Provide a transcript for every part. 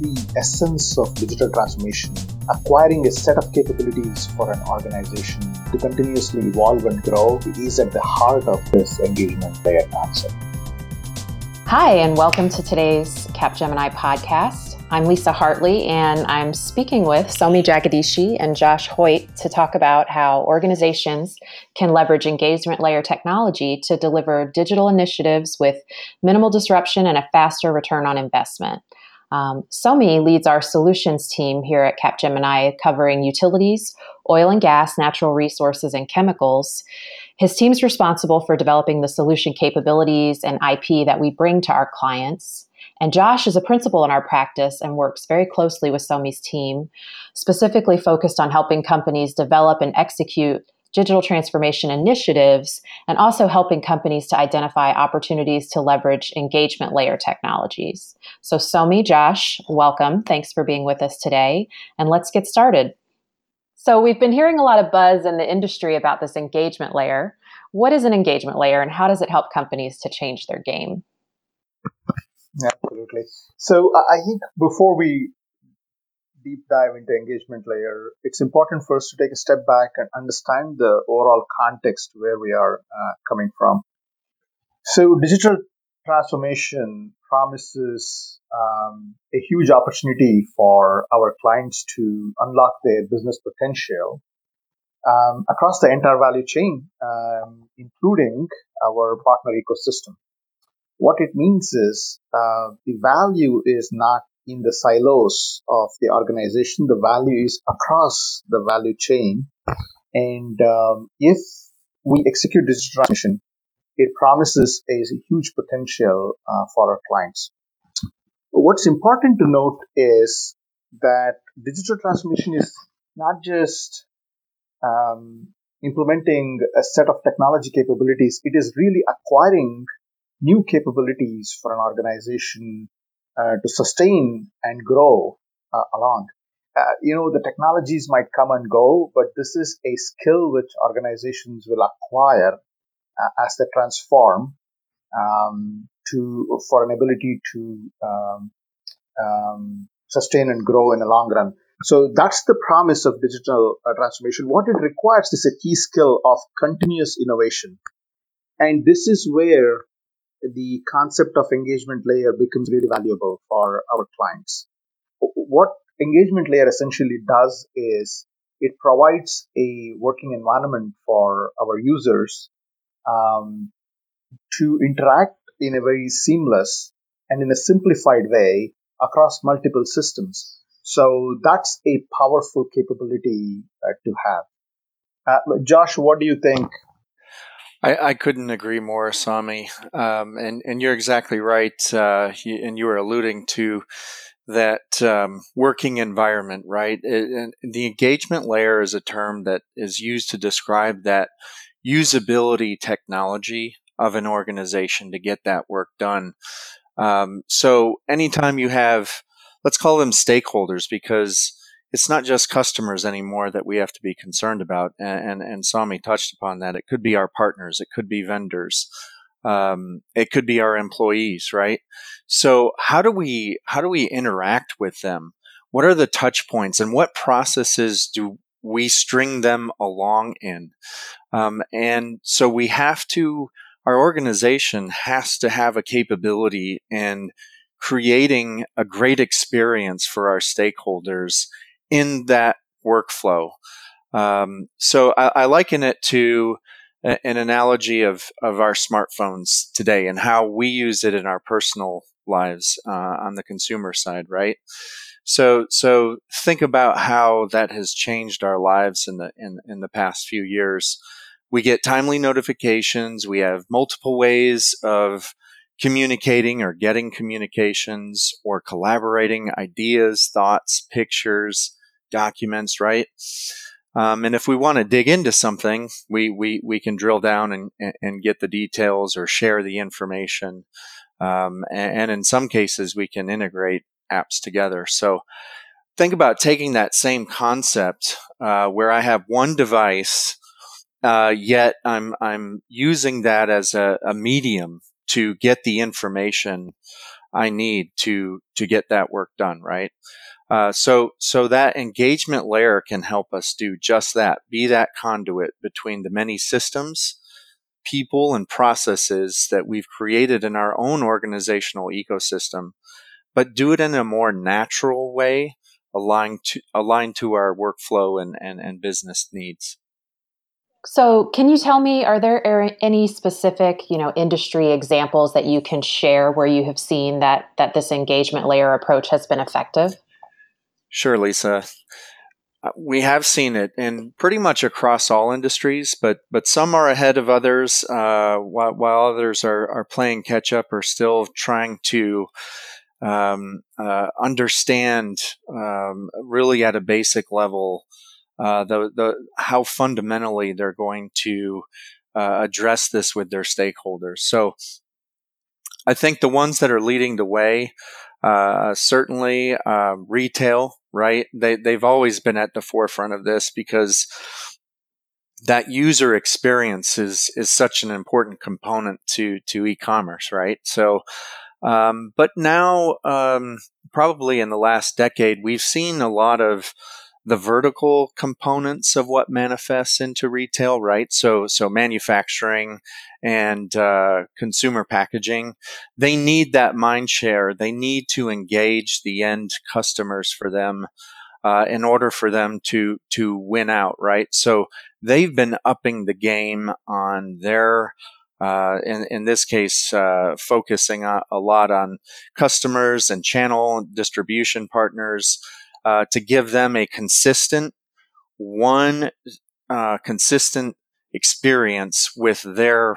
the essence of digital transformation, acquiring a set of capabilities for an organization to continuously evolve and grow is at the heart of this engagement layer concept. Hi, and welcome to today's Capgemini podcast. I'm Lisa Hartley, and I'm speaking with Somi Jagadishi and Josh Hoyt to talk about how organizations can leverage engagement layer technology to deliver digital initiatives with minimal disruption and a faster return on investment. Um, Somi leads our solutions team here at Capgemini, covering utilities, oil and gas, natural resources, and chemicals. His team's responsible for developing the solution capabilities and IP that we bring to our clients. And Josh is a principal in our practice and works very closely with Somi's team, specifically focused on helping companies develop and execute digital transformation initiatives and also helping companies to identify opportunities to leverage engagement layer technologies. So, Somi, Josh, welcome. Thanks for being with us today. And let's get started. So, we've been hearing a lot of buzz in the industry about this engagement layer. What is an engagement layer and how does it help companies to change their game? Absolutely. So I think before we deep dive into engagement layer, it's important for us to take a step back and understand the overall context where we are uh, coming from. So digital transformation promises um, a huge opportunity for our clients to unlock their business potential um, across the entire value chain, um, including our partner ecosystem. What it means is uh, the value is not in the silos of the organization. The value is across the value chain. And um, if we execute digital transformation, it promises a, huge potential uh, for our clients. What's important to note is that digital transformation is not just um, implementing a set of technology capabilities, it is really acquiring new capabilities for an organization to sustain and grow uh, along. Uh, you know, the technologies might come and go, but this is a skill which organizations will acquire uh, as they transform um, to for an ability to um, um, sustain and grow in the long run. So that's the promise of digital uh, transformation. What it requires is a key skill of continuous innovation. And this is where the concept of engagement layer becomes really valuable for our clients. What engagement layer essentially does is it provides a working environment for our users um, to interact in a very seamless and in a simplified way across multiple systems. So that's a powerful capability uh, to have. Uh, Josh, what do you think I, I couldn't agree more, Somi. Um, and, and you're exactly right. Uh, and you were alluding to that um, working environment, right? It, the engagement layer is a term that is used to describe that usability technology of an organization to get that work done. Um, so anytime you have, let's call them stakeholders because it's not just customers anymore that we have to be concerned about. And, and, and Somi touched upon that. It could be our partners. It could be vendors. Um, it could be our employees, right? So how do we, how do we interact with them? What are the touch points and what processes do we string them along in? Um, and so we have to, our organization has to have a capability in creating a great experience for our stakeholders in that workflow. Um, so I, I, liken it to a, an analogy of, of our smartphones today and how we use it in our personal lives uh, on the consumer side, right? So, so think about how that has changed our lives in the in, in the past few years. We get timely notifications. We have multiple ways of communicating or getting communications or collaborating ideas, thoughts, pictures, documents, right? Um, and if we want to dig into something, we, we, we can drill down and, and get the details or share the information. Um, and, and, in some cases, we can integrate apps together. So think about taking that same concept uh, where I have one device, uh, yet I'm, I'm using that as a, a medium to get the information I need to to get that work done, right? Uh, so so that engagement layer can help us do just that. Be that conduit between the many systems, people, and processes that we've created in our own organizational ecosystem, but do it in a more natural way, aligned to aligned to our workflow and, and, and business needs. So, can you tell me, are there any specific, you know, industry examples that you can share where you have seen that that this engagement layer approach has been effective? Sure, Lisa. Uh, we have seen it in pretty much across all industries, but but some are ahead of others, uh, while, while others are, are playing catch up or still trying to um, uh, understand um, really at a basic level uh, the, the how fundamentally they're going to uh, address this with their stakeholders. So I think the ones that are leading the way, uh, certainly uh, retail, right? They they've always been at the forefront of this because that user experience is is such an important component to to e-commerce, right? So. Um, but now, um, probably in the last decade, we've seen a lot of the vertical components of what manifests into retail, right? So, so manufacturing and uh, consumer packaging, they need that mind share. They need to engage the end customers for them uh, in order for them to to win out, right? So they've been upping the game on their. Uh, in, in this case, uh, focusing a, a lot on customers and channel distribution partners, uh, to give them a consistent, one uh, consistent experience with their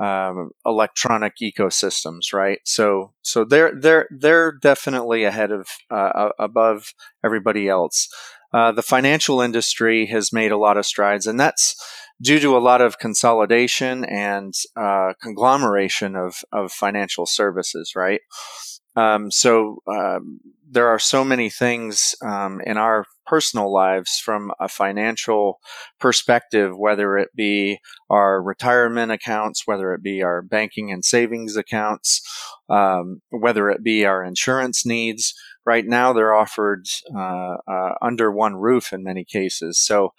um, electronic ecosystems, right? So, so they're they're they're definitely ahead of uh, above everybody else. Uh, the financial industry has made a lot of strides, and that's due to a lot of consolidation and uh, conglomeration of of financial services, right? Um, so um, there are so many things um, in our personal lives from a financial perspective, whether it be our retirement accounts, whether it be our banking and savings accounts, um, whether it be our insurance needs. Right now, they're offered uh, uh, under one roof in many cases. So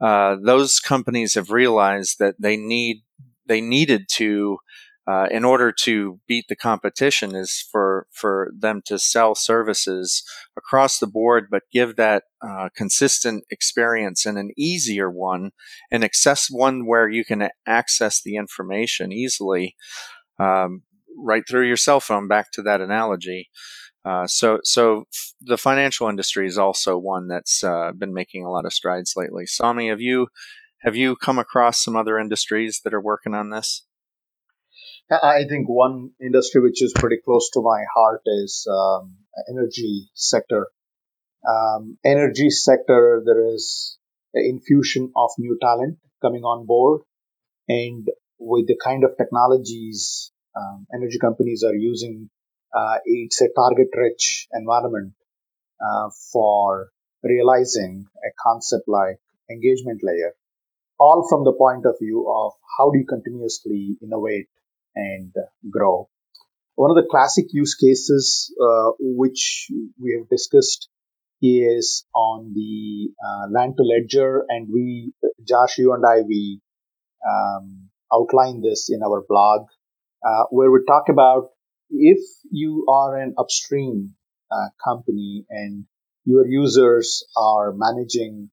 uh, those companies have realized that they need they needed to uh, in order to beat the competition is for for them to sell services across the board, but give that uh, consistent experience and an easier one, an access one where you can access the information easily um, right through your cell phone. Back to that analogy. Uh, so, so the financial industry is also one that's uh, been making a lot of strides lately. Sami, have you have you come across some other industries that are working on this? I think one industry which is pretty close to my heart is um, energy sector. Um, energy sector, there is infusion of new talent coming on board, and with the kind of technologies um, energy companies are using, uh, it's a target-rich environment uh, for realizing a concept like engagement layer, all from the point of view of how do you continuously innovate and grow. One of the classic use cases uh, which we have discussed is on the uh, land to ledger, and we, Josh, you and I, we um, outline this in our blog, uh, where we talk about if you are an upstream uh, company and your users are managing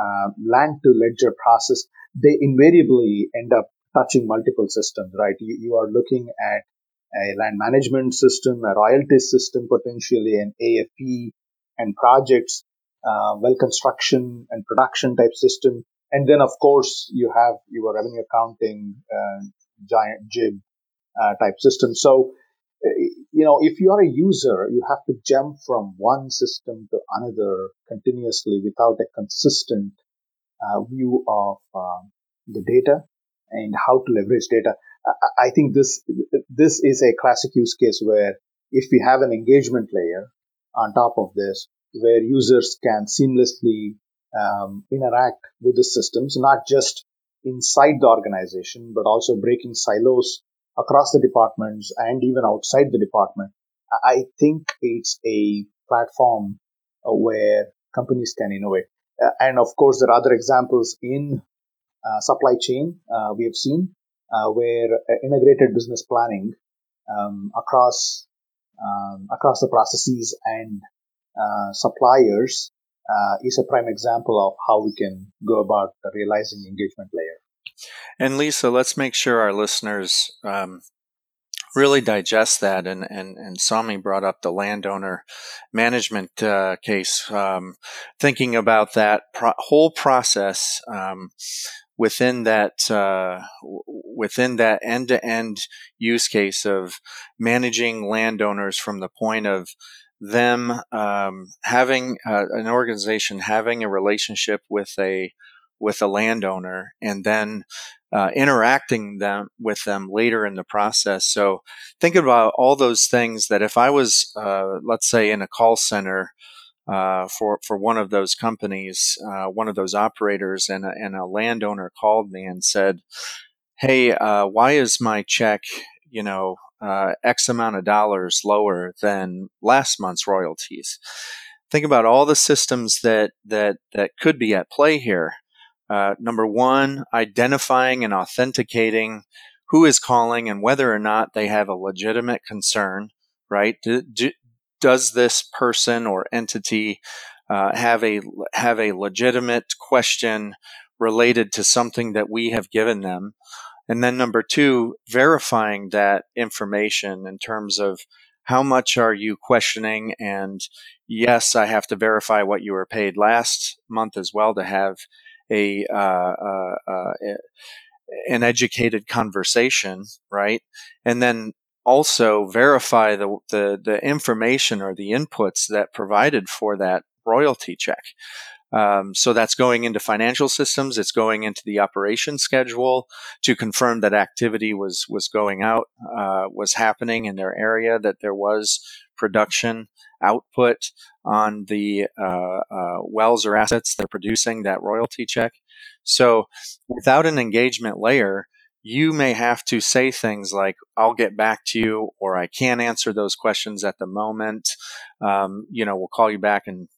uh, land to ledger process, they invariably end up touching multiple systems, right? You, you are looking at a land management system, a royalty system, potentially an AFE and projects, uh, well construction and production type system. And then, of course, you have your revenue accounting, uh, giant JIB uh, type system. So, uh, you know, if you are a user, you have to jump from one system to another continuously without a consistent uh, view of um, the data and how to leverage data. I think this this is a classic use case where if we have an engagement layer on top of this, where users can seamlessly um, interact with the systems, not just inside the organization, but also breaking silos across the departments and even outside the department. I think it's a platform uh, where companies can innovate. Uh, and of course, there are other examples in supply chain uh, we have seen uh, where integrated business planning um, across um, across the processes and suppliers is a prime example of how we can go about realizing engagement layer. And Lisa, let's make sure our listeners um, really digest that. And, and, and Sami brought up the landowner management uh, case, um, thinking about that pro- whole process. Um, within that uh, within that end to end use case of managing landowners from the point of them um, having uh, an organization having a relationship with a with a landowner and then uh, interacting them with them later in the process. So think about all those things that if I was, uh, let's say, in a call center uh, for for one of those companies, uh, one of those operators, and a, and a landowner called me and said, "Hey, uh, why is my check, you know, uh, X amount of dollars lower than last month's royalties?" Think about all the systems that that that could be at play here. Uh, number one, identifying and authenticating who is calling and whether or not they have a legitimate concern, right? Do, do, does this person or entity uh, have a have a legitimate question related to something that we have given them? And then number two, verifying that information in terms of how much are you questioning? And yes, I have to verify what you were paid last month as well to have a, uh, uh, uh, an educated conversation, right? And then also verify the, the, the information or the inputs that provided for that royalty check. Um, so that's going into financial systems. It's going into the operation schedule to confirm that activity was was going out, uh, was happening in their area, that there was production output on the uh, uh, wells or assets that are producing that royalty check. So without an engagement layer, you may have to say things like, I'll get back to you, or I can't answer those questions at the moment. Um, you know, we'll call you back in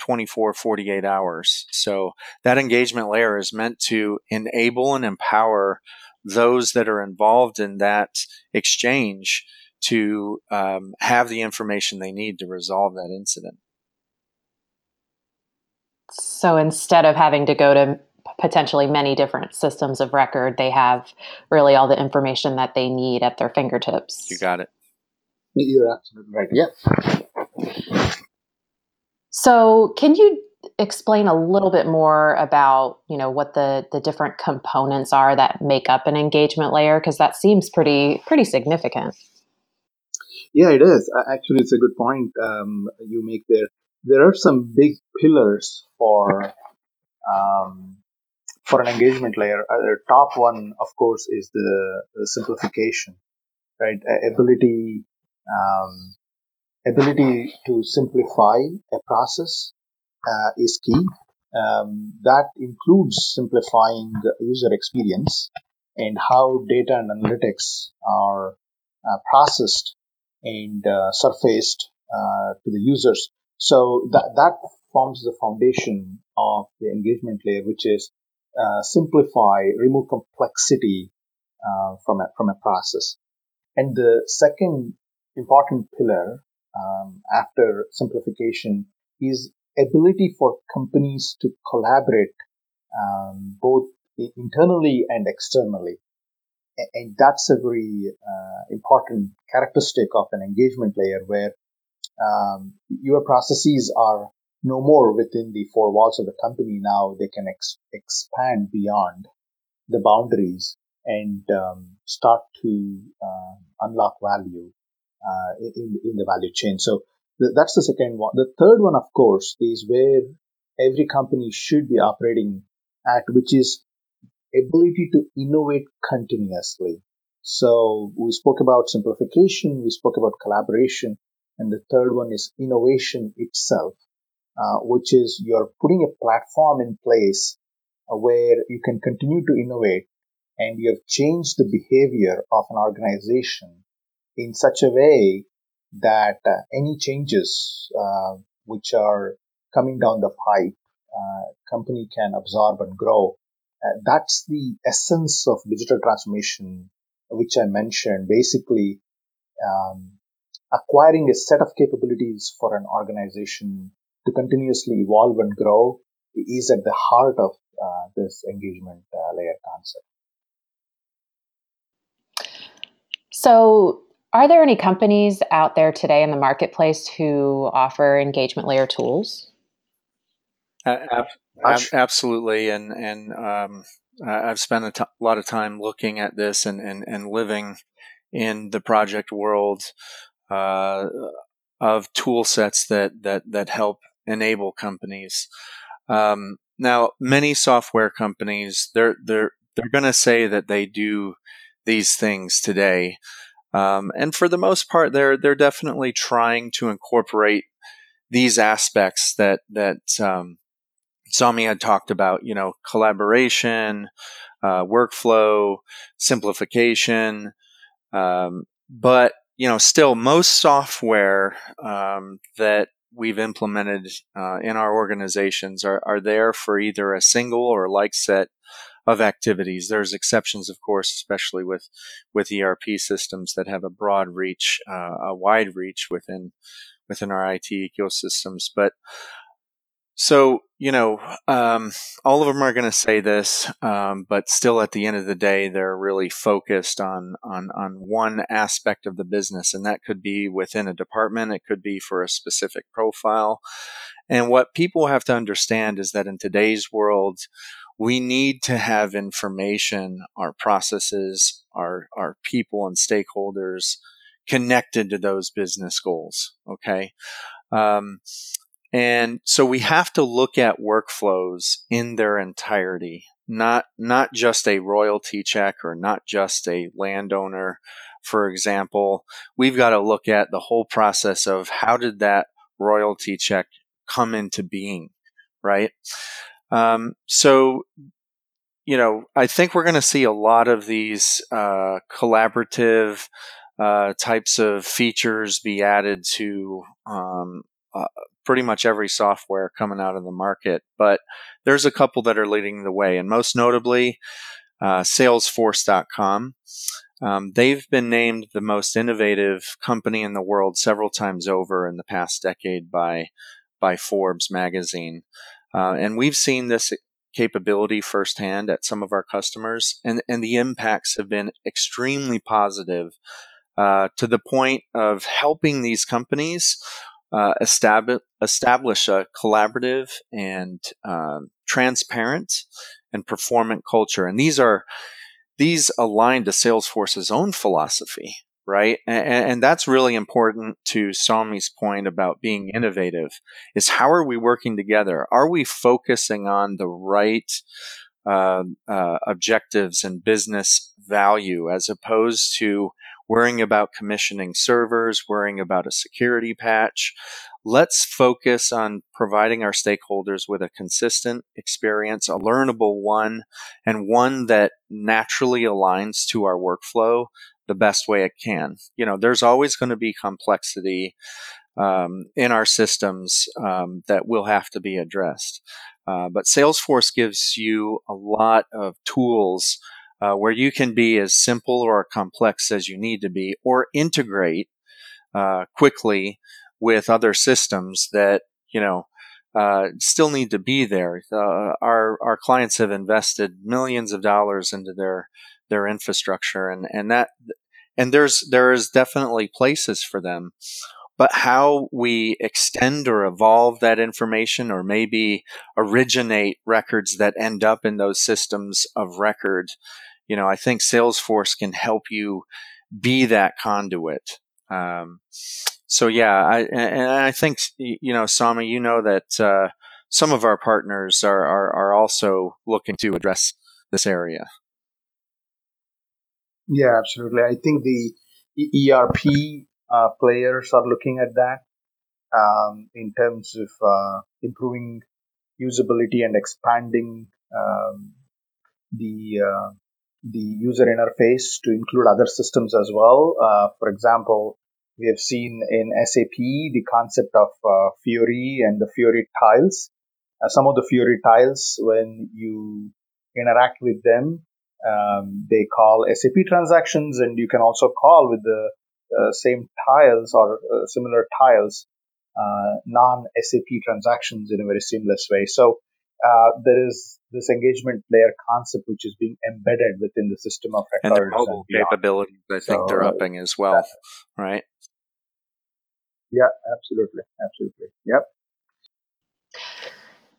24, 48 hours. So that engagement layer is meant to enable and empower those that are involved in that exchange to um, have the information they need to resolve that incident. So instead of having to go to potentially many different systems of record, they have really all the information that they need at their fingertips. You got it. You're absolutely right. Yeah. So, can you explain a little bit more about you know what the the different components are that make up an engagement layer because that seems pretty pretty significant yeah, it is. Actually, it's a good point um, you make there. There are some big pillars for um, for an engagement layer. Uh, the top one, of course, is the, the simplification, right? ability um, ability to simplify a process uh, is key. Um, that includes simplifying user experience and how data and analytics are uh, processed and uh, surfaced uh, to the users. So that, that forms the foundation of the engagement layer, which is uh, simplify, remove complexity uh, from a from a process. And the second important pillar um, after simplification is ability for companies to collaborate um, both internally and externally and that's a very uh, important characteristic of an engagement layer where um, your processes are no more within the four walls of the company. Now they can ex- expand beyond the boundaries and um, start to uh, unlock value uh, in, in the value chain. So th- that's the second one. The third one, of course, is where every company should be operating at, which is ability to innovate continuously. So we spoke about simplification, we spoke about collaboration, and the third one is innovation itself, uh, which is you're putting a platform in place uh, where you can continue to innovate and you have changed the behavior of an organization in such a way that uh, any changes uh, which are coming down the pipe, uh, company can absorb and grow. Uh, that's the essence of digital transformation, which I mentioned. Basically, um, acquiring a set of capabilities for an organization to continuously evolve and grow is at the heart of uh, this engagement uh, layer concept. So, are there any companies out there today in the marketplace who offer engagement layer tools? Uh, ab- absolutely, and and um, I've spent a t- lot of time looking at this and, and, and living in the project world uh, of tool sets that that that help enable companies. Um, now, many software companies they're they're they're going to say that they do these things today, um, and for the most part, they're they're definitely trying to incorporate these aspects that that um, had talked about. You know, collaboration, uh, workflow, simplification, um, but you know, still most software um, that we've implemented uh, in our organizations are, are there for either a single or like set of activities. There's exceptions, of course, especially with with ERP systems that have a broad reach, uh, a wide reach within within our IT ecosystems. But so, you know, um, all of them are going to say this, um, but still at the end of the day, they're really focused on, on, on one aspect of the business. And that could be within a department. It could be for a specific profile. And what people have to understand is that in today's world, we need to have information, our processes, our, our people and stakeholders connected to those business goals. Okay. Um, and so we have to look at workflows in their entirety, not, not just a royalty check or not just a landowner. For example, we've got to look at the whole process of how did that royalty check come into being, right? Um, so, you know, I think we're going to see a lot of these uh, collaborative uh, types of features be added to um, uh, pretty much every software coming out of the market, but there's a couple that are leading the way, and most notably, uh, Salesforce.com. Um, they've been named the most innovative company in the world several times over in the past decade by by Forbes magazine, uh, and we've seen this capability firsthand at some of our customers, and and the impacts have been extremely positive. Uh, to the point of helping these companies uh, establish, establish a collaborative and um, transparent and performant culture. And these are these align to Salesforce's own philosophy, right? And, and, that's really important to Sami's point about being innovative. Is how are we working together? Are we focusing on the right uh, uh, objectives and business value as opposed to worrying about commissioning servers, worrying about a security patch. Let's focus on providing our stakeholders with a consistent experience, a learnable one, and one that naturally aligns to our workflow the best way it can. You know, there's always going to be complexity um, in our systems um, that will have to be addressed. Uh, but Salesforce gives you a lot of tools uh, where you can be as simple or complex as you need to be, or integrate uh, quickly with other systems that you know uh, still need to be there. Uh, our our clients have invested millions of dollars into their their infrastructure, and and that and there's there is definitely places for them. But how we extend or evolve that information, or maybe originate records that end up in those systems of record, you know, I think Salesforce can help you be that conduit. Um, so yeah, I, and I think you know, Sami, you know that uh, some of our partners are, are are also looking to address this area. Yeah, absolutely. I think the ERP uh, players are looking at that um, in terms of uh, improving usability and expanding um, the uh, the user interface to include other systems as well. Uh, for example, We have seen in SAP the concept of uh, Fiori and the Fiori tiles. Uh, some of the Fiori tiles, when you interact with them, um, they call SAP transactions, and you can also call with the uh, same tiles or uh, similar tiles uh, non-SAP transactions in a very seamless way. So there is this engagement layer concept which is being embedded within the system of records. And their mobile and capabilities, I think so, they're upping as well, right? Yeah, absolutely, absolutely. Yep.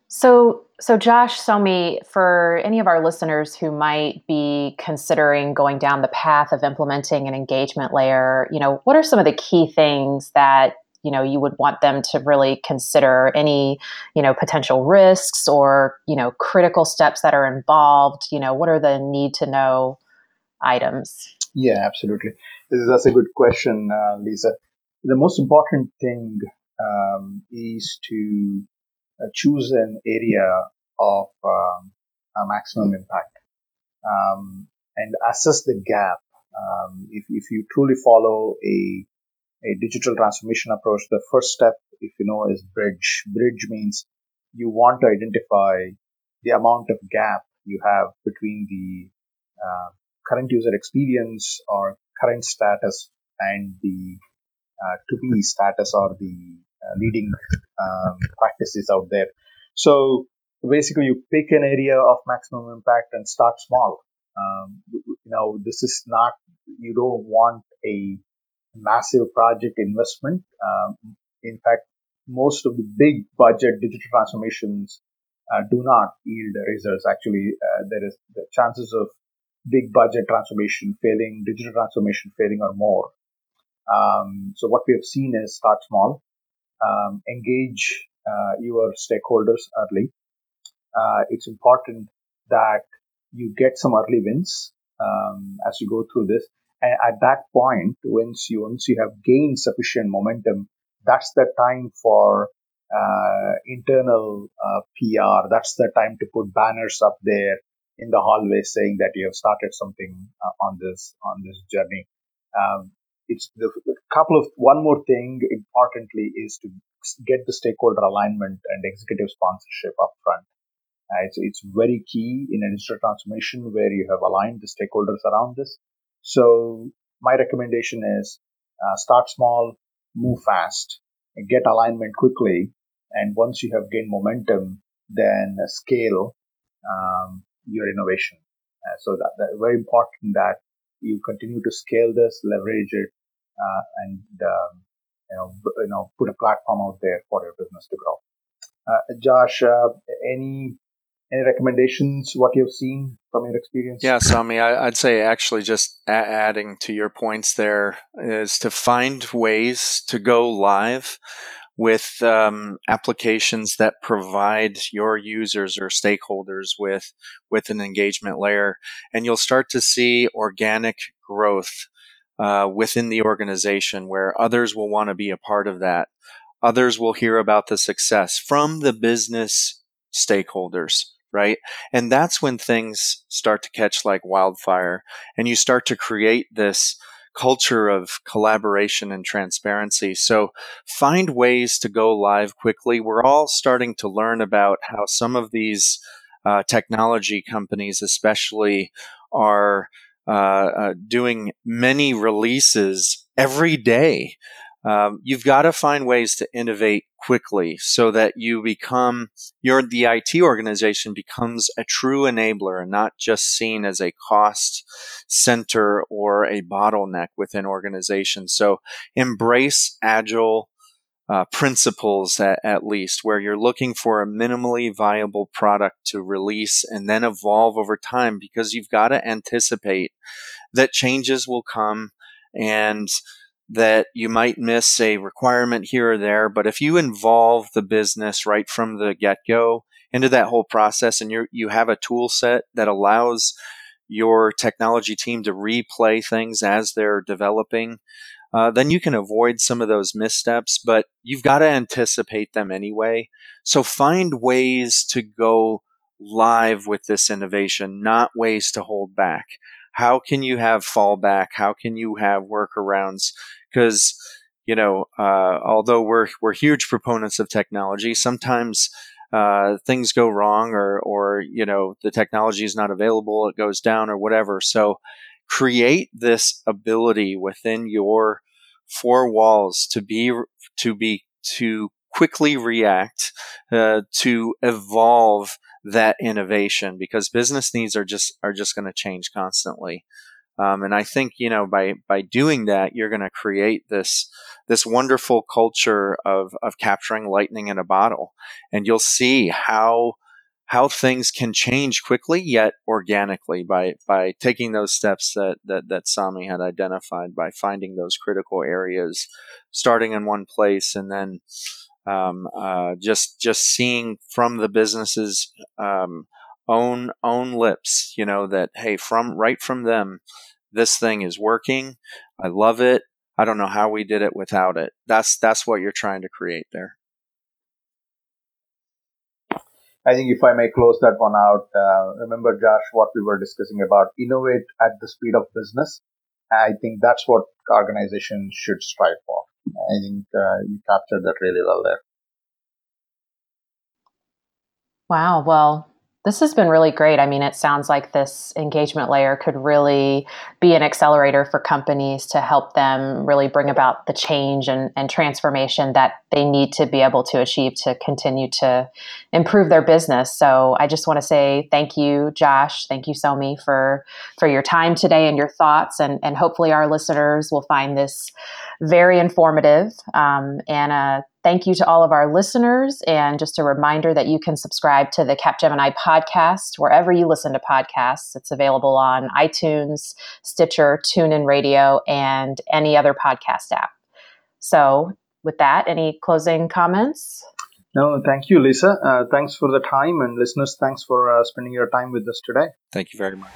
So, so Josh, Somi, for any of our listeners who might be considering going down the path of implementing an engagement layer, you know, what are some of the key things that you know you would want them to really consider any you know potential risks or you know critical steps that are involved you know what are the need to know items? Yeah absolutely. That's a good question uh, lisa. The most important thing um, is to uh, choose an area of um, maximum impact um, and assess the gap. Um, if, if you truly follow a a digital transformation approach, the first step, if you know, is bridge. Bridge means you want to identify the amount of gap you have between the uh, current user experience or current status and the uh, to be status or the uh, leading um, practices out there. So basically, you pick an area of maximum impact and start small. Um, you know, this is not you don't want a massive project investment. Um, in fact, most of the big budget digital transformations uh, do not yield results. Actually, uh, there is the chances of big budget transformation failing, digital transformation failing, or more. Um, so what we have seen is start small, um, engage uh, your stakeholders early. Uh, it's important that you get some early wins um, as you go through this at that point, once you once you have gained sufficient momentum, that's the time for uh, internal uh, PR. That's the time to put banners up there in the hallway saying that you have started something uh, on this on this journey. Um, it's the, couple of one more thing importantly is to get the stakeholder alignment and executive sponsorship upfront. Uh, it's, it's very key in a digital transformation where you have aligned the stakeholders around this. So my recommendation is uh, start small, move fast, get alignment quickly, and once you have gained momentum, then scale um, your innovation. Uh, so that, that very important that you continue to scale this, leverage it, uh, and um, you know you know put a platform out there for your business to grow. Uh, Josh, uh, any any recommendations? What you've seen from your experience? Yeah, Somi, I, would say actually just a- adding to your points there is to find ways to go live with um, applications that provide your users or stakeholders with with an engagement layer, and you'll start to see organic growth uh, within the organization where others will want to be a part of that. Others will hear about the success from the business stakeholders right? And that's when things start to catch like wildfire and you start to create this culture of collaboration and transparency. So find ways to go live quickly. We're all starting to learn about how some of these uh, technology companies, especially, are uh, uh, doing many releases every day um, you've got to find ways to innovate quickly so that you become your the IT organization becomes a true enabler and not just seen as a cost center or a bottleneck within organizations. So embrace agile uh, principles at, at least where you're looking for a minimally viable product to release and then evolve over time because you've got to anticipate that changes will come and that you might miss a requirement here or there. But if you involve the business right from the get go into that whole process and you you have a tool set that allows your technology team to replay things as they're developing, uh, then you can avoid some of those missteps, but you've got to anticipate them anyway. So find ways to go live with this innovation, not ways to hold back. How can you have fallback? How can you have workarounds? Because you know, uh, although we're we're huge proponents of technology, sometimes uh, things go wrong, or or you know, the technology is not available, it goes down, or whatever. So, create this ability within your four walls to be to be to quickly react uh, to evolve that innovation because business needs are just are just going to change constantly um, and I think you know by by doing that, you're going to create this this wonderful culture of of capturing lightning in a bottle, and you'll see how how things can change quickly yet organically by by taking those steps that that, that Sami had identified by finding those critical areas, starting in one place, and then um, uh, just just seeing from the businesses. Um, own own lips you know that hey from right from them this thing is working. I love it. I don't know how we did it without it. That's that's what you're trying to create there. I think if i may close that one out uh, remember josh what we were discussing about innovate at the speed of business? I think that's what organizations should strive for. I think uh, you captured that really well there. Wow. Well, this has been really great. I mean, it sounds like this engagement layer could really be an accelerator for companies to help them really bring about the change and, and transformation that they need to be able to achieve to continue to improve their business. So I just want to say thank you, Josh. Thank you, Somi, for for your time today and your thoughts. And, and hopefully our listeners will find this very informative. Um, and uh, Thank you to all of our listeners. And just a reminder that you can subscribe to the Capgemini podcast wherever you listen to podcasts. It's available on iTunes, Stitcher, TuneIn Radio, and any other podcast app. So, with that, any closing comments? No, thank you, Lisa. Uh, thanks for the time, and listeners, thanks for uh, spending your time with us today. Thank you very much.